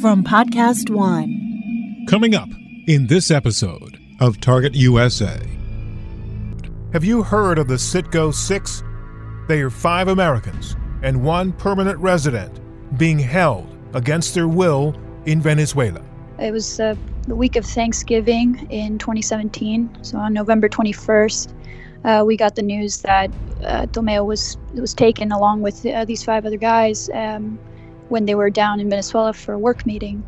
from Podcast One. Coming up in this episode of Target USA. Have you heard of the Citgo Six? They are five Americans and one permanent resident being held against their will in Venezuela. It was uh, the week of Thanksgiving in 2017. So on November 21st, uh, we got the news that uh, Tomeu was was taken along with uh, these five other guys um, when they were down in Venezuela for a work meeting.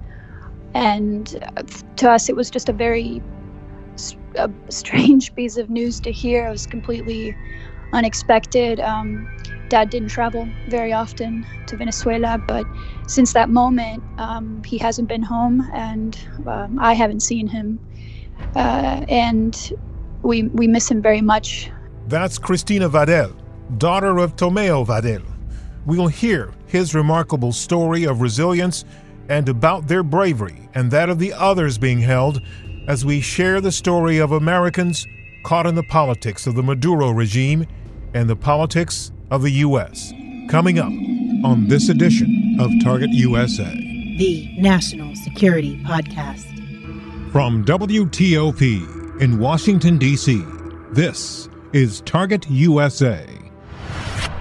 And to us, it was just a very a strange piece of news to hear. It was completely unexpected. Um, Dad didn't travel very often to Venezuela, but since that moment, um, he hasn't been home, and um, I haven't seen him, uh, and we we miss him very much. That's Cristina Vadell, daughter of Tomeu Vadell. We'll hear his remarkable story of resilience and about their bravery and that of the others being held as we share the story of Americans caught in the politics of the Maduro regime and the politics of the U.S. Coming up on this edition of Target USA, the National Security Podcast. From WTOP in Washington, D.C., this is Target USA.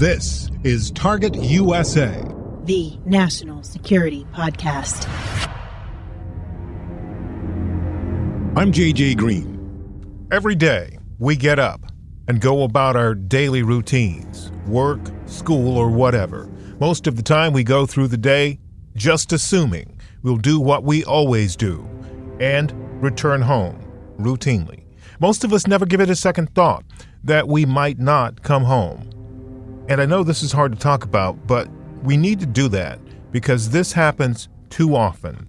This is Target USA, the National Security Podcast. I'm JJ Green. Every day, we get up and go about our daily routines work, school, or whatever. Most of the time, we go through the day just assuming we'll do what we always do and return home routinely. Most of us never give it a second thought that we might not come home and I know this is hard to talk about, but we need to do that because this happens too often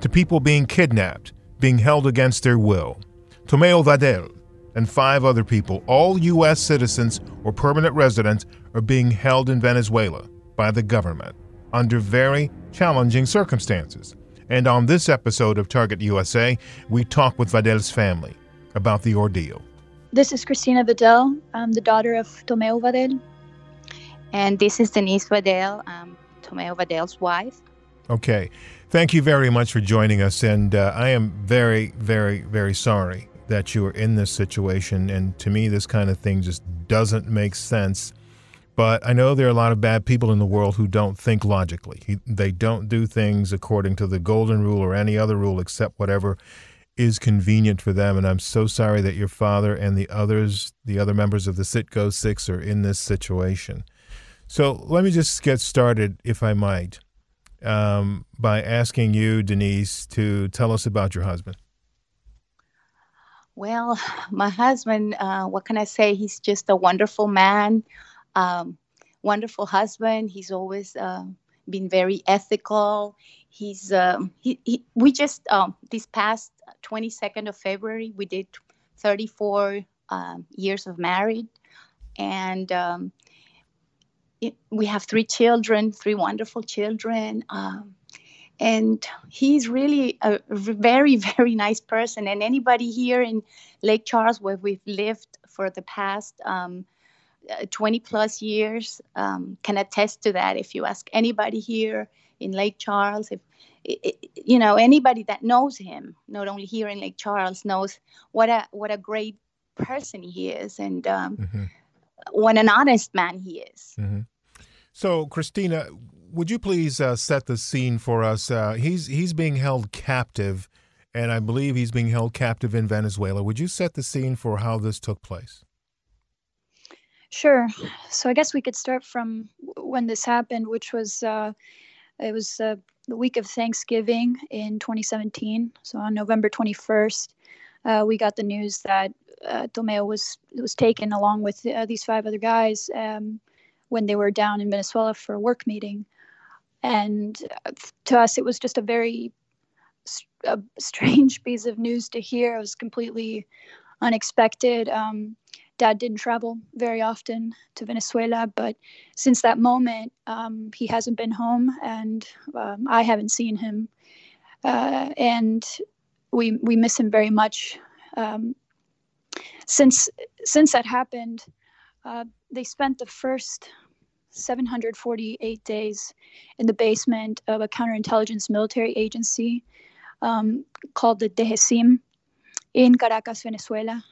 to people being kidnapped, being held against their will. Tomeu Vadell and five other people, all U.S. citizens or permanent residents, are being held in Venezuela by the government under very challenging circumstances. And on this episode of Target USA, we talk with Vadell's family about the ordeal. This is Cristina Vadell. I'm the daughter of Tomeu Vadell. And this is Dennysse Vadell, um, Tomeu Vadell's wife. Okay. Thank you very much for joining us. And uh, I am very, very, very sorry that you are in this situation. And to me, this kind of thing just doesn't make sense. But I know there are a lot of bad people in the world who don't think logically. They don't do things according to the golden rule or any other rule except whatever is convenient for them. And I'm so sorry that your father and the others, the other members of the Citgo Six, are in this situation. So let me just get started, if I might, um, by asking you, Dennysse, to tell us about your husband. Well, my husband, uh, what can I say? He's just a wonderful man, um, wonderful husband. He's always uh, been very ethical. He's um, he, we just um, this past 22nd of February we did 34 um, years of married, and um, we have three children, three wonderful children. Um, and he's really a very, very nice person. And anybody here in Lake Charles, where we've lived for the past um, uh, 20 plus years, um, can attest to that. If you ask anybody here in Lake Charles, if you know anybody that knows him, not only here in Lake Charles, knows what a what a great person he is, and um, mm-hmm what an honest man he is. Mm-hmm. So, Cristina, would you please uh, set the scene for us? Uh, he's he's being held captive, and I believe he's being held captive in Venezuela. Would you set the scene for how this took place? Sure. So I guess we could start from when this happened, which was uh, it was uh, the week of Thanksgiving in 2017. So on November 21st, uh, we got the news that uh, Tomeu was was taken along with uh, these five other guys um, when they were down in Venezuela for a work meeting, and uh, to us it was just a very a strange piece of news to hear. It was completely unexpected. Um, Dad didn't travel very often to Venezuela, but since that moment, um, he hasn't been home, and um, I haven't seen him. Uh, and we we miss him very much. Um, since since that happened, uh, they spent the first 748 days in the basement of a counterintelligence military agency um, called the DGCIM in Caracas, Venezuela.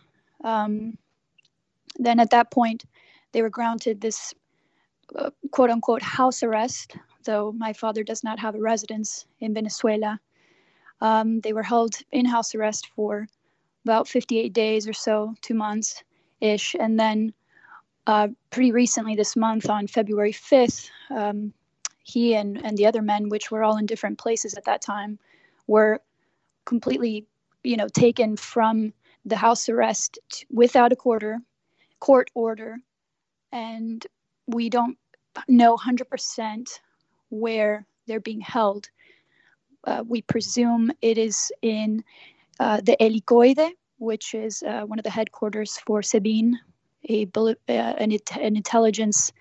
Um, then at that point, they were granted this uh, quote unquote house arrest, though my father does not have a residence in Venezuela. Um, they were held in house arrest for about 58 days or so, two months ish. And then uh, pretty recently this month, on February 5th, um, he and, and the other men, which were all in different places at that time, were completely, you know, taken from the house arrest t- without a quarter, court order, and we don't know 100% where they're being held. Uh, we presume it is in uh, the Helicoide, which is uh, one of the headquarters for SEBIN, a, uh, an, an, intelligence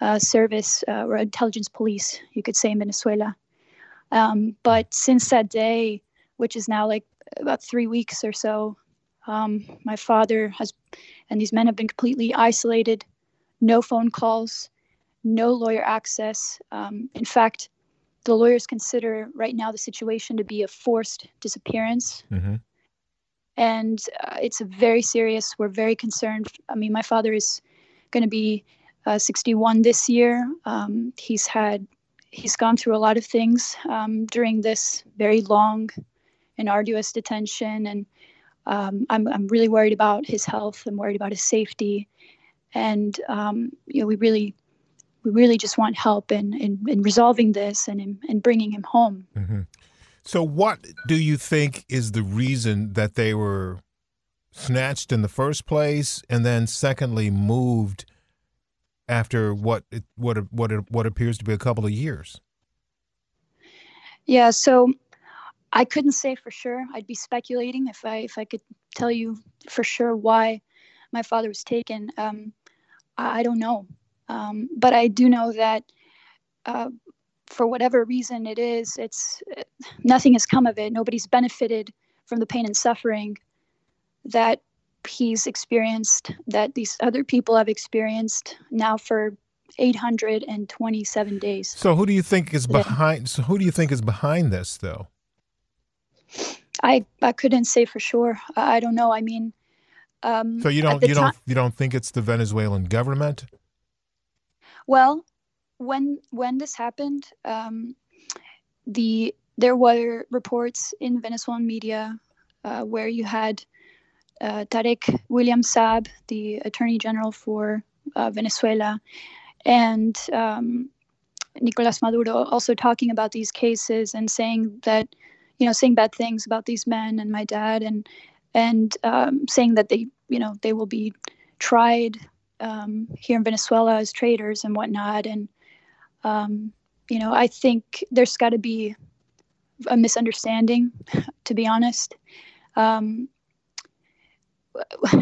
uh, service uh, or intelligence police, you could say, in Venezuela. Um, but since that day, which is now like about three weeks or so, um, my father has, and these men have been completely isolated, no phone calls, no lawyer access. Um, in fact, the lawyers consider right now the situation to be a forced disappearance. Mm-hmm. And uh, it's a very serious. We're very concerned. I mean, my father is going to be uh, 61 this year. Um, he's had, he's gone through a lot of things um, during this very long and arduous detention. And um, I'm, I'm really worried about his health. I'm worried about his safety. And, um, you know, we really, we really just want help in, in, in resolving this and in, in bringing him home. Mm-hmm. So, what do you think is the reason that they were snatched in the first place, and then secondly moved after what what what what appears to be a couple of years? Yeah, so I couldn't say for sure. I'd be speculating if I if I could tell you for sure why my father was taken. Um, I, I, don't know, um, but I do know that uh, for whatever reason it is, it's nothing has come of it. Nobody's benefited from the pain and suffering that he's experienced, that these other people have experienced now for 827 days. So who do you think is behind? So who do you think is behind this, though? I I couldn't say for sure. I, don't know. I mean, um, so you don't you don't you don't think it's the Venezuelan government? Well, when when this happened, um, the there were reports in Venezuelan media uh, where you had uh, Tarek William Saab, the Attorney General for uh, Venezuela, and um, Nicolas Maduro also talking about these cases and saying that you know, saying bad things about these men and my dad, and and um, saying that they, you know, they will be tried um, here in Venezuela as traders and whatnot. And um, you know, I think there's got to be a misunderstanding, to be honest. Um,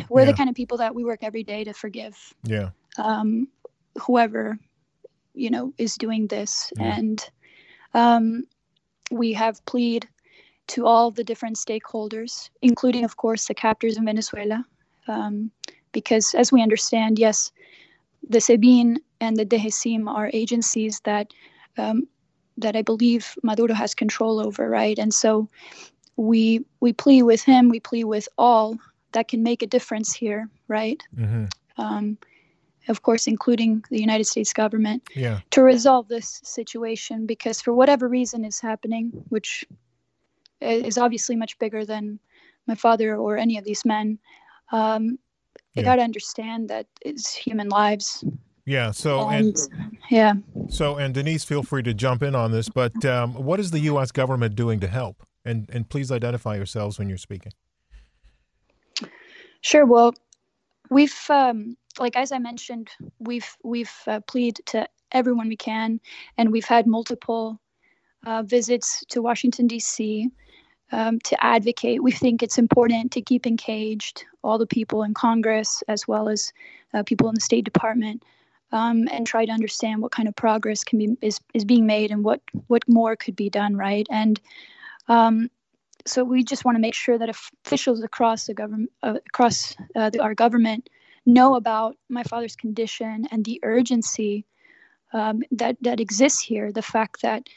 we're yeah. the kind of people that we work every day to forgive. Yeah. Um, whoever, you know, is doing this, yeah. and um, we have plead to all the different stakeholders, including, of course, the captors in Venezuela. Um, because, as we understand, yes, the SEBIN and the DGCIM are agencies that um, that I believe Maduro has control over, right? And so we we plea with him, we plea with all that can make a difference here, right? Mm-hmm. Um, of course, including the United States government, yeah. to resolve this situation because for whatever reason is happening, which is obviously much bigger than my father or any of these men. Um, yeah. got to understand that it's human lives. Yeah. So and, and, yeah. So and Dennysse, feel free to jump in on this. But um, what is the U.S. government doing to help? And and please identify yourselves when you're speaking. Sure. Well, we've um, like as I mentioned, we've we've uh, pleaded to everyone we can, and we've had multiple uh, visits to Washington D.C um, to advocate. We think it's important to keep engaged all the people in Congress as well as uh, people in the State Department um, and try to understand what kind of progress can be is, is being made and what what more could be done right and um, so we just want to make sure that officials across the government uh, across uh, the, our government know about my father's condition and the urgency um, that that exists here the fact that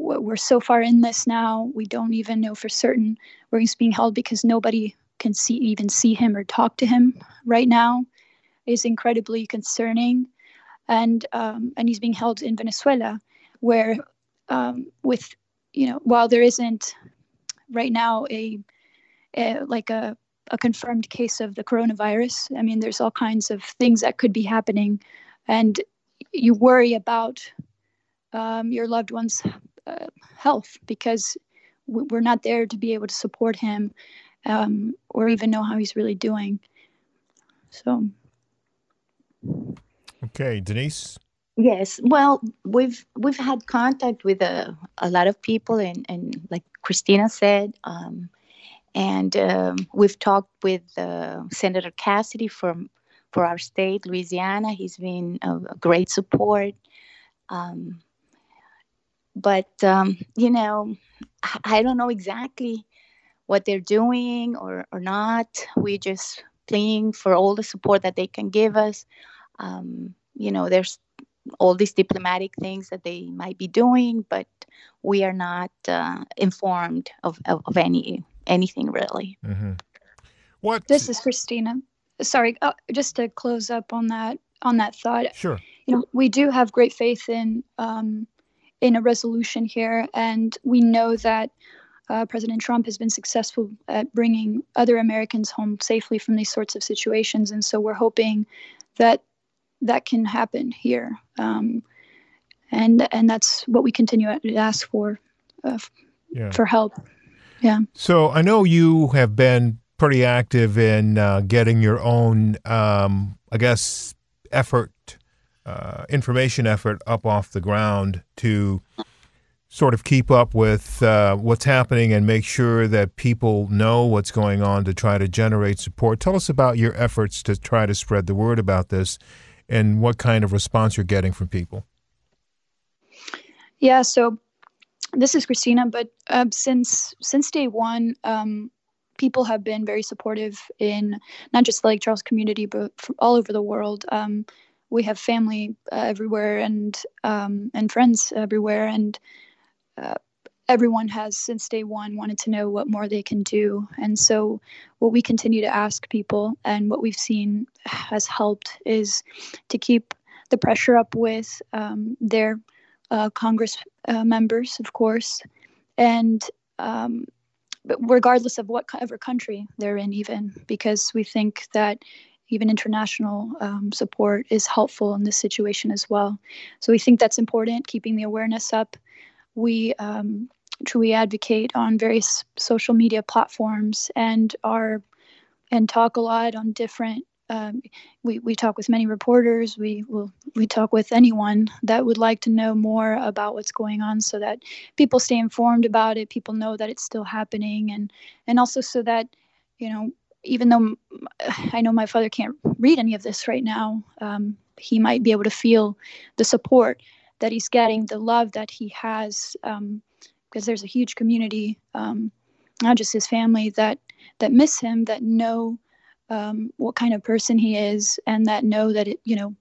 we're so far in this now we don't even know for certain where he's being held because nobody can see even see him or talk to him right now. Is incredibly concerning. And um, and he's being held in venezuela where um, with you know while there isn't right now a, a like a a confirmed case of the coronavirus i mean there's all kinds of things that could be happening. And you worry about um, your loved one's uh, health because we're not there to be able to support him um, or even know how he's really doing. So. Okay, Dennysse. Yes, well, we've we've had contact with a, a lot of people, and, and like Cristina said, um, and um, we've talked with uh, Senator Cassidy from for our state, Louisiana. He's been a, a great support. Um, but um, you know i don't know exactly what they're doing or, or not. We're just pleading for all the support that they can give us. Um, you know there's all these diplomatic things that they might be doing but we are not uh, informed of, of, of, any anything really. Mm-hmm. what this is cristina. Sorry uh, just to close up on that on that thought. Sure. You know we do have great faith in um, in a resolution here. And we know that uh, President Trump has been successful at bringing other Americans home safely from these sorts of situations. And so we're hoping that that can happen here. Um, and and that's what we continue to ask for uh, yeah. for help. Yeah. So I know you have been pretty active in uh, getting your own, um, I guess, effort uh, information effort up off the ground to sort of keep up with uh, what's happening and make sure that people know what's going on to try to generate support. Tell us about your efforts to try to spread the word about this and what kind of response you're getting from people. Yeah, so this is Cristina, but uh, since since day one, um, people have been very supportive in not just the Lake Charles community, but all over the world. Um, we have family uh, everywhere and um, and friends everywhere, and uh, everyone has since day one wanted to know what more they can do. And so, what we continue to ask people, and what we've seen has helped, is to keep the pressure up with um, their uh, Congress uh, members, of course, and um, but regardless of whatever country they're in, even because we think that even international um, support is helpful in this situation as well. So we think that's important, keeping the awareness up. We um, truly advocate on various social media platforms and are and talk a lot on different. Um, we, we talk with many reporters. We will we talk with anyone that would like to know more about what's going on, so that people stay informed about it. People know that it's still happening, and and also so that you know even though I know my father can't read any of this right now, um, he might be able to feel the support that he's getting, the love that he has, um, because there's a huge community, um, not just his family, that that miss him, that know um, what kind of person he is, and that know that it, you know,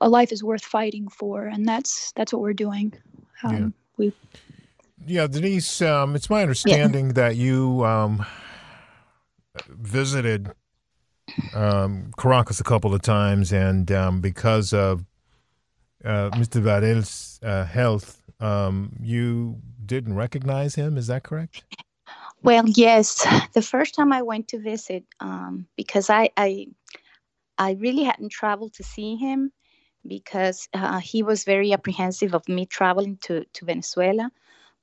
a life is worth fighting for, and that's that's what we're doing. Um, yeah. We. Yeah, Dennysse. Um, it's my understanding yeah. that you visited um, Caracas a couple of times, and um, because of uh, Mr. Vadell's uh, health, um, you didn't recognize him. Is that correct? Well, yes. The first time I went to visit, um, because I, I, I really hadn't traveled to see him, because uh, he was very apprehensive of me traveling to to Venezuela.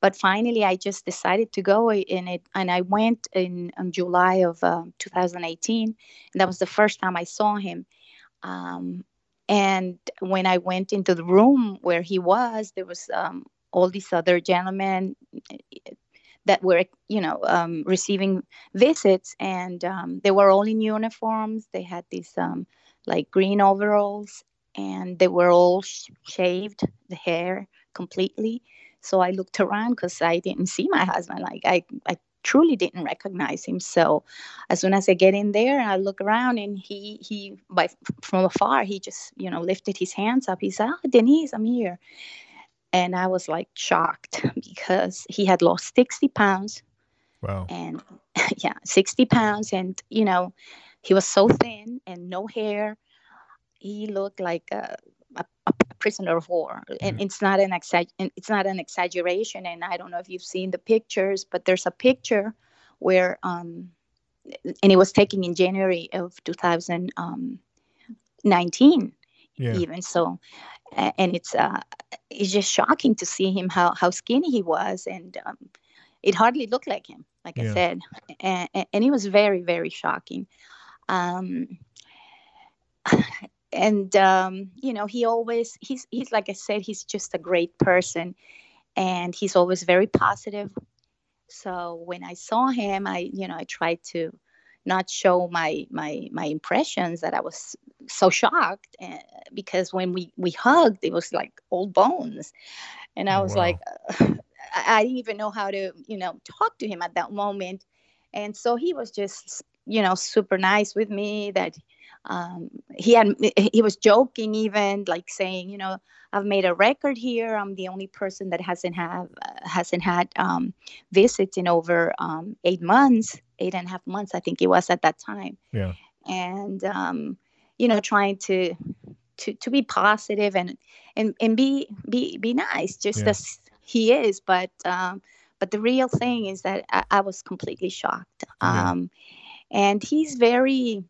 But finally, I just decided to go in it, and I went in, in July of uh, 2018, and that was the first time I saw him. Um, and when I went into the room where he was, there was um, all these other gentlemen. that were you know um, receiving visits and um, they were all in uniforms they had these um, like green overalls and they were all sh- shaved the hair completely so i looked around because i didn't see my husband like i, I truly didn't recognize him so as soon as i get in there and i look around and he he by from afar he just you know lifted his hands up he said oh dennysse i'm here and I was like shocked because he had lost 60 pounds. Wow. And yeah, 60 pounds. And, you know, he was so thin and no hair. He looked like a, a, a prisoner of war. And mm-hmm. it's not an exa- it's not an exaggeration. And I don't know if you've seen the pictures, but there's a picture where, um, and it was taken in January of 2019. Um, yeah. even so and it's uh, it's just shocking to see him how how skinny he was, and um, it hardly looked like him, like yeah. I said, and, and it was very very shocking. Um, and um, you know, he always he's he's like I said, he's just a great person, and he's always very positive. So when I saw him, I you know I tried to not show my my my impressions that I was so shocked uh, because when we we hugged it was like old bones and I oh, was wow. like uh, I didn't even know how to you know talk to him at that moment and so he was just you know super nice with me that um, he had he was joking even like saying you know I've made a record here. I'm the only person that hasn't have uh, hasn't had um, visits in over um, eight months eight and a half months I think it was at that time. Yeah. And um, you know trying to to to be positive and and and be be be nice just yeah. as he is. But um but the real thing is that i, I was completely shocked. Yeah. um and he's very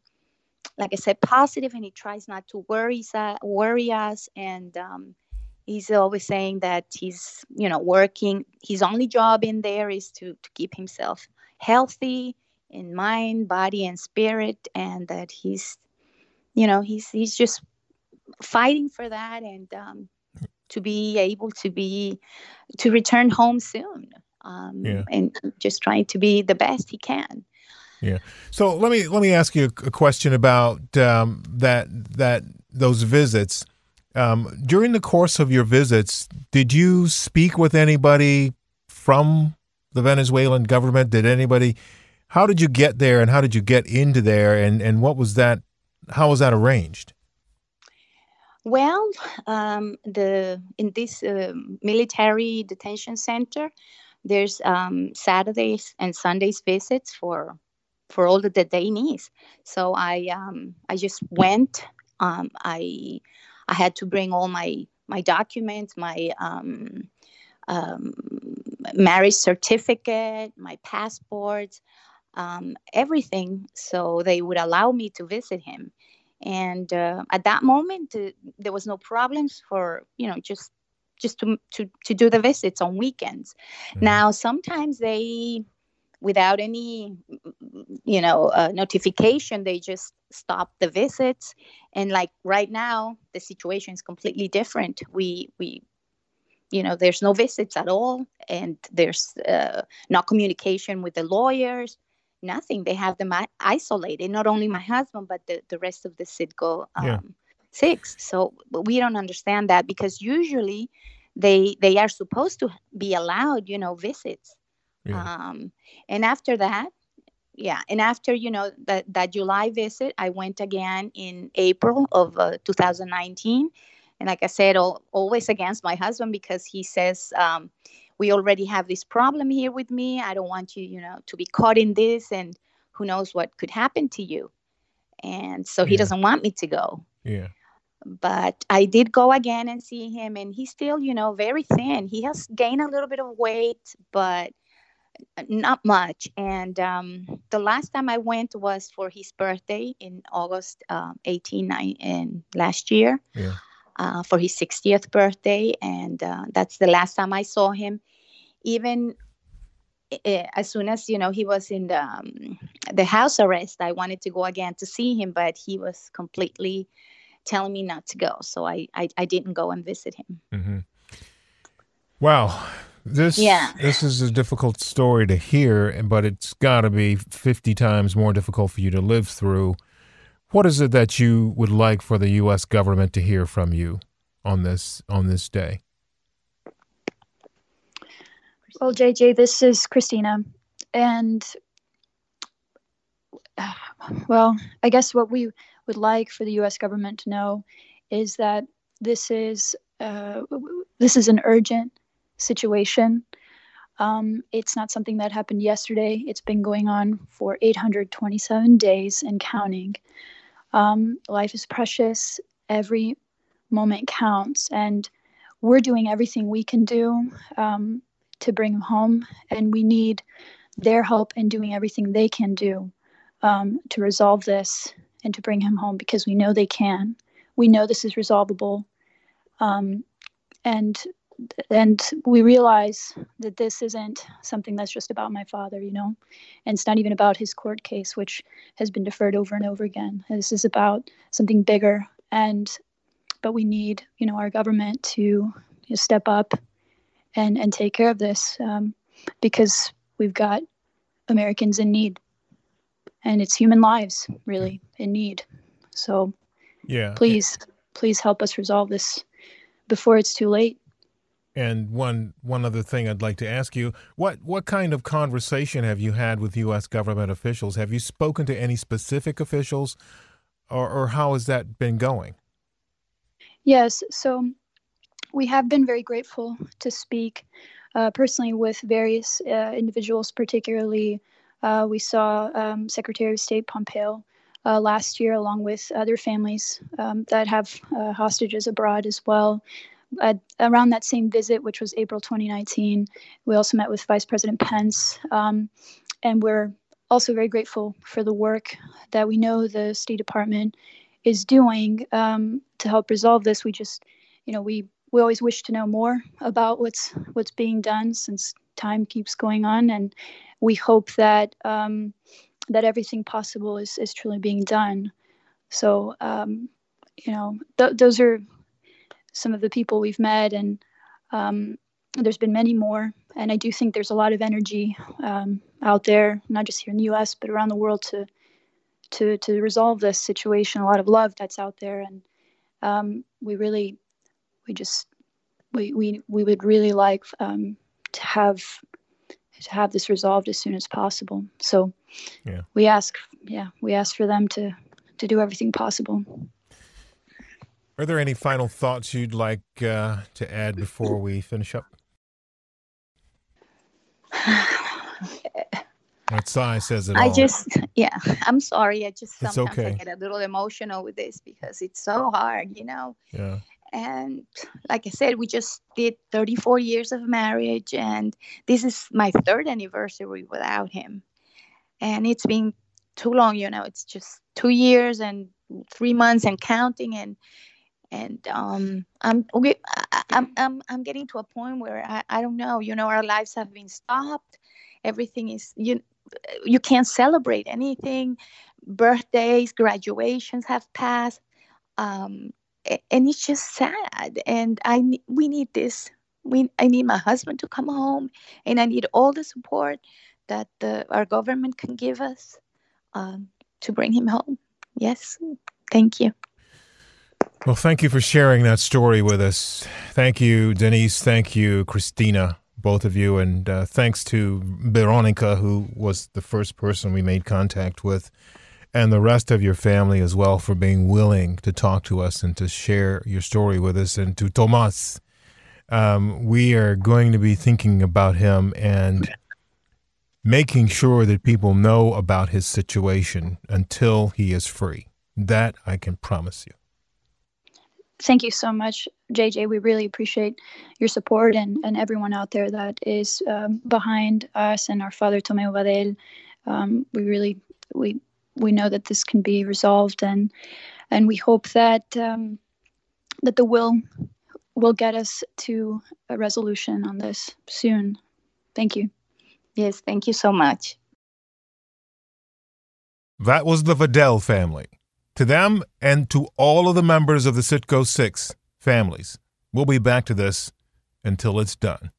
like i said positive and he tries not to worry worry us and um he's always saying that he's you know working his only job in there is to to keep himself healthy in mind body and spirit and that he's you know he's he's just fighting for that and um, to be able to be to return home soon um, yeah. and just trying to be the best he can yeah. So let me let me ask you a question about um, that that those visits. Um, during the course of your visits did you speak with anybody from the venezuelan government? Did anybody how did you get there and how did you get into there? And and what was that how was that arranged? Well, um, the in this uh, military detention center, there's um, Saturdays and Sundays visits for for all the detainees. So I um, I just went. Um, I I had to bring all my my documents, my um, um, marriage certificate, my passport, um, everything so they would allow me to visit him and uh, at that moment uh, there was no problems for you know just just to to, to do the visits on weekends mm-hmm. now sometimes they without any you know uh, notification they just stop the visits and like right now the situation is completely different we we you know there's no visits at all and there's uh, no communication with the lawyers nothing. They have them isolated. Not only my husband, but the, the rest of the Citgo um, yeah. six. So we don't understand that because usually they they are supposed to be allowed, you know, visits. Yeah. Um, and after that, yeah, and after you know that that July visit, I went again in April of uh, 2019, and like I said, all, always against my husband because he says. Um, we already have this problem here with me. I don't want you, you know, to be caught in this and who knows what could happen to you. And so he doesn't want me to go. Yeah. But I did go again and see him and he's still, you know, very thin. He has gained a little bit of weight, but not much. And um, the last time I went was for his birthday in August um, 18 in last year. Yeah uh, for his 60th birthday, and uh, that's the last time I saw him. Even uh, as soon as you know he was in the um, the house arrest, I wanted to go again to see him, but he was completely telling me not to go, so I I, I didn't go and visit him. Mm-hmm. Wow. This Yeah. this is a difficult story to hear, but it's got to be 50 times more difficult for you to live through. What is it that you would like for the US government to hear from you on this on this day? Well, JJ, this is Cristina. And, uh, well, I guess what we would like for the U.S. government to know is that this is uh, this is an urgent situation. Um, it's not something that happened yesterday. It's been going on for 827 days and counting. Um, life is precious. Every moment counts, and we're doing everything we can do um, to bring him home, and we need their help in doing everything they can do um, to resolve this and to bring him home because we know they can. We know this is resolvable, um, and and we realize that this isn't something that's just about my father, you know, and it's not even about his court case, which has been deferred over and over again. This is about something bigger, and but we need, you know, our government to you know, step up and and take care of this um, because we've got Americans in need, and it's human lives really in need. So Yeah. please, please help us resolve this before it's too late. And one one other thing I'd like to ask you: what what kind of conversation have you had with U.S. government officials? Have you spoken to any specific officials, or, or how has that been going? Yes, so we have been very grateful to speak uh, personally with various uh, individuals, particularly uh, we saw um, Secretary of State Pompeo uh, last year, along with other families um, that have uh, hostages abroad as well. At, around that same visit, which was April 2019, we also met with Vice President Pence, um, and we're also very grateful for the work that we know the State Department is doing um, to help resolve this. We just, you know, we we always wish to know more about what's what's being done since time keeps going on, and we hope that um, that everything possible is is truly being done. So, um, you know, th- those are some of the people we've met, and um, there's been many more. And I do think there's a lot of energy um, out there, not just here in the U.S. but around the world to to to resolve this situation. A lot of love that's out there, and um, we really, we just, we we we would really like um, to have to have this resolved as soon as possible. So, Yeah. we ask, yeah, we ask for them to to do everything possible. Are there any final thoughts you'd like uh, to add before we finish up? That sigh says it I all. just, yeah, I'm sorry. I just It's sometimes okay. I get a little emotional with this because it's so hard, you know. yeah. And like I said, we just did 34 years of marriage, and this is my third anniversary without him. And it's been too long, you know. It's just two years and three months and counting, and and um, I'm. I- I'm I'm I'm getting to a point where I, I don't know. You know, our lives have been stopped. Everything is you you can't celebrate anything. Birthdays, graduations have passed. Um, and it's just sad and i we need this we i need my husband to come home and i need all the support that the, our government can give us um, to bring him home yes thank you Well, thank you for sharing that story with us. Thank you, Dennysse. Thank you, Cristina, both of you. And uh, thanks to Veronica, who was the first person we made contact with, and the rest of your family as well for being willing to talk to us and to share your story with us. And to Tomas, um, we are going to be thinking about him and making sure that people know about his situation until he is free. That I can promise you. Thank you so much, JJ. We really appreciate your support and, and everyone out there that is um, behind us and our father Tomeu Vadell. Um, we really we we know that this can be resolved and and we hope that um, that the will will get us to a resolution on this soon. Thank you. yes thank you so much That was the Vadell family. To them and to all of the members of the Citgo 6 families, we'll be back to this until it's done.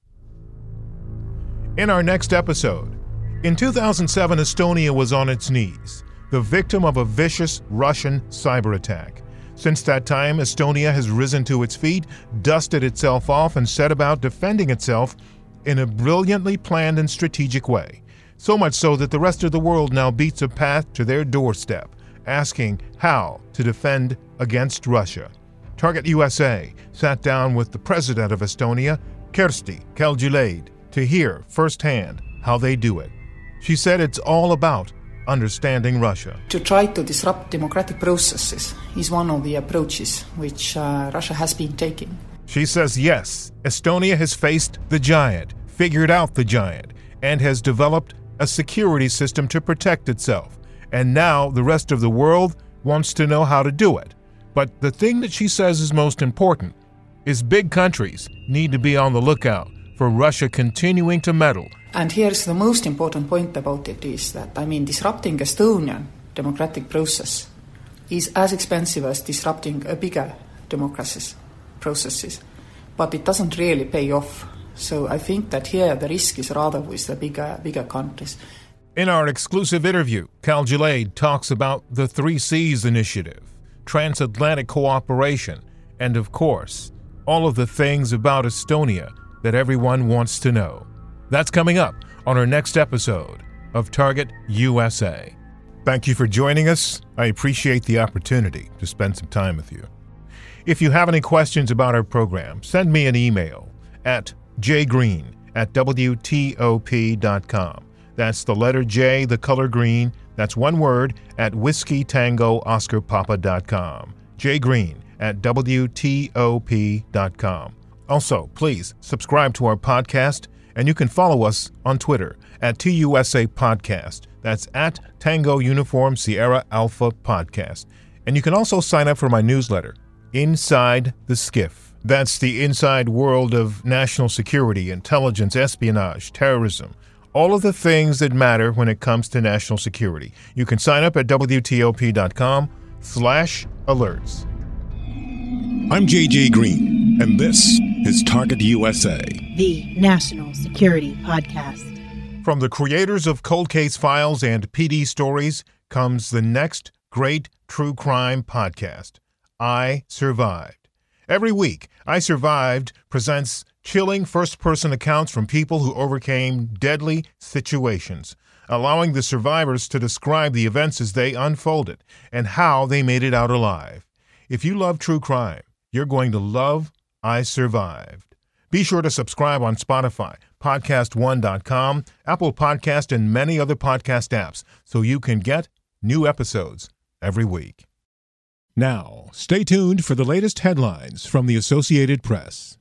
In our next episode, in 2007, Estonia was on its knees, the victim of a vicious Russian cyber attack. Since that time, Estonia has risen to its feet, dusted itself off, and set about defending itself in a brilliantly planned and strategic way. So much so that the rest of the world now beats a path to their doorstep, asking how to defend against Russia. Target USA sat down with the president of Estonia, Kersti Kaljulaid, to hear firsthand how they do it. She said it's all about understanding Russia. To try to disrupt democratic processes is one of the approaches which uh, Russia has been taking. She says yes, Estonia has faced the giant, figured out the giant, and has developed a security system to protect itself. And now the rest of the world wants to know how to do it. But the thing that she says is most important is big countries need to be on the lookout for Russia continuing to meddle and here's the most important point about it is that, I mean, disrupting Estonian democratic process is as expensive as disrupting a bigger democracy's processes, but it doesn't really pay off. So I think that here the risk is rather with the bigger, bigger countries. In our exclusive interview, Cal Kaljulaid talks about the Three Seas initiative, transatlantic cooperation, and of course, all of the things about Estonia that everyone wants to know. That's coming up on our next episode of Target USA. Thank you for joining us. I appreciate the opportunity to spend some time with you. If you have any questions about our program, send me an email at jgreen at WTOP.com. That's the letter J, the color green. That's one word at whiskey tango oscar papa.com. jgreen at WTOP.com. Also, please subscribe to our podcast and you can follow us on Twitter at TUSA Podcast. That's at Tango Uniform Sierra Alpha Podcast. And you can also sign up for my newsletter, Inside the Skiff. That's the inside world of national security, intelligence, espionage, terrorism, all of the things that matter when it comes to national security. You can sign up at WTOP.com slash alerts. I'm JJ Green, and this is Target USA, the National Security Podcast. From the creators of Cold Case Files and PD Stories comes the next great true crime podcast, I Survived. Every week, I Survived presents chilling first person accounts from people who overcame deadly situations, allowing the survivors to describe the events as they unfolded and how they made it out alive. If you love true crime, you're going to love I Survived. Be sure to subscribe on Spotify, podcast1.com, Apple Podcast, and many other podcast apps so you can get new episodes every week. Now, stay tuned for the latest headlines from the Associated Press.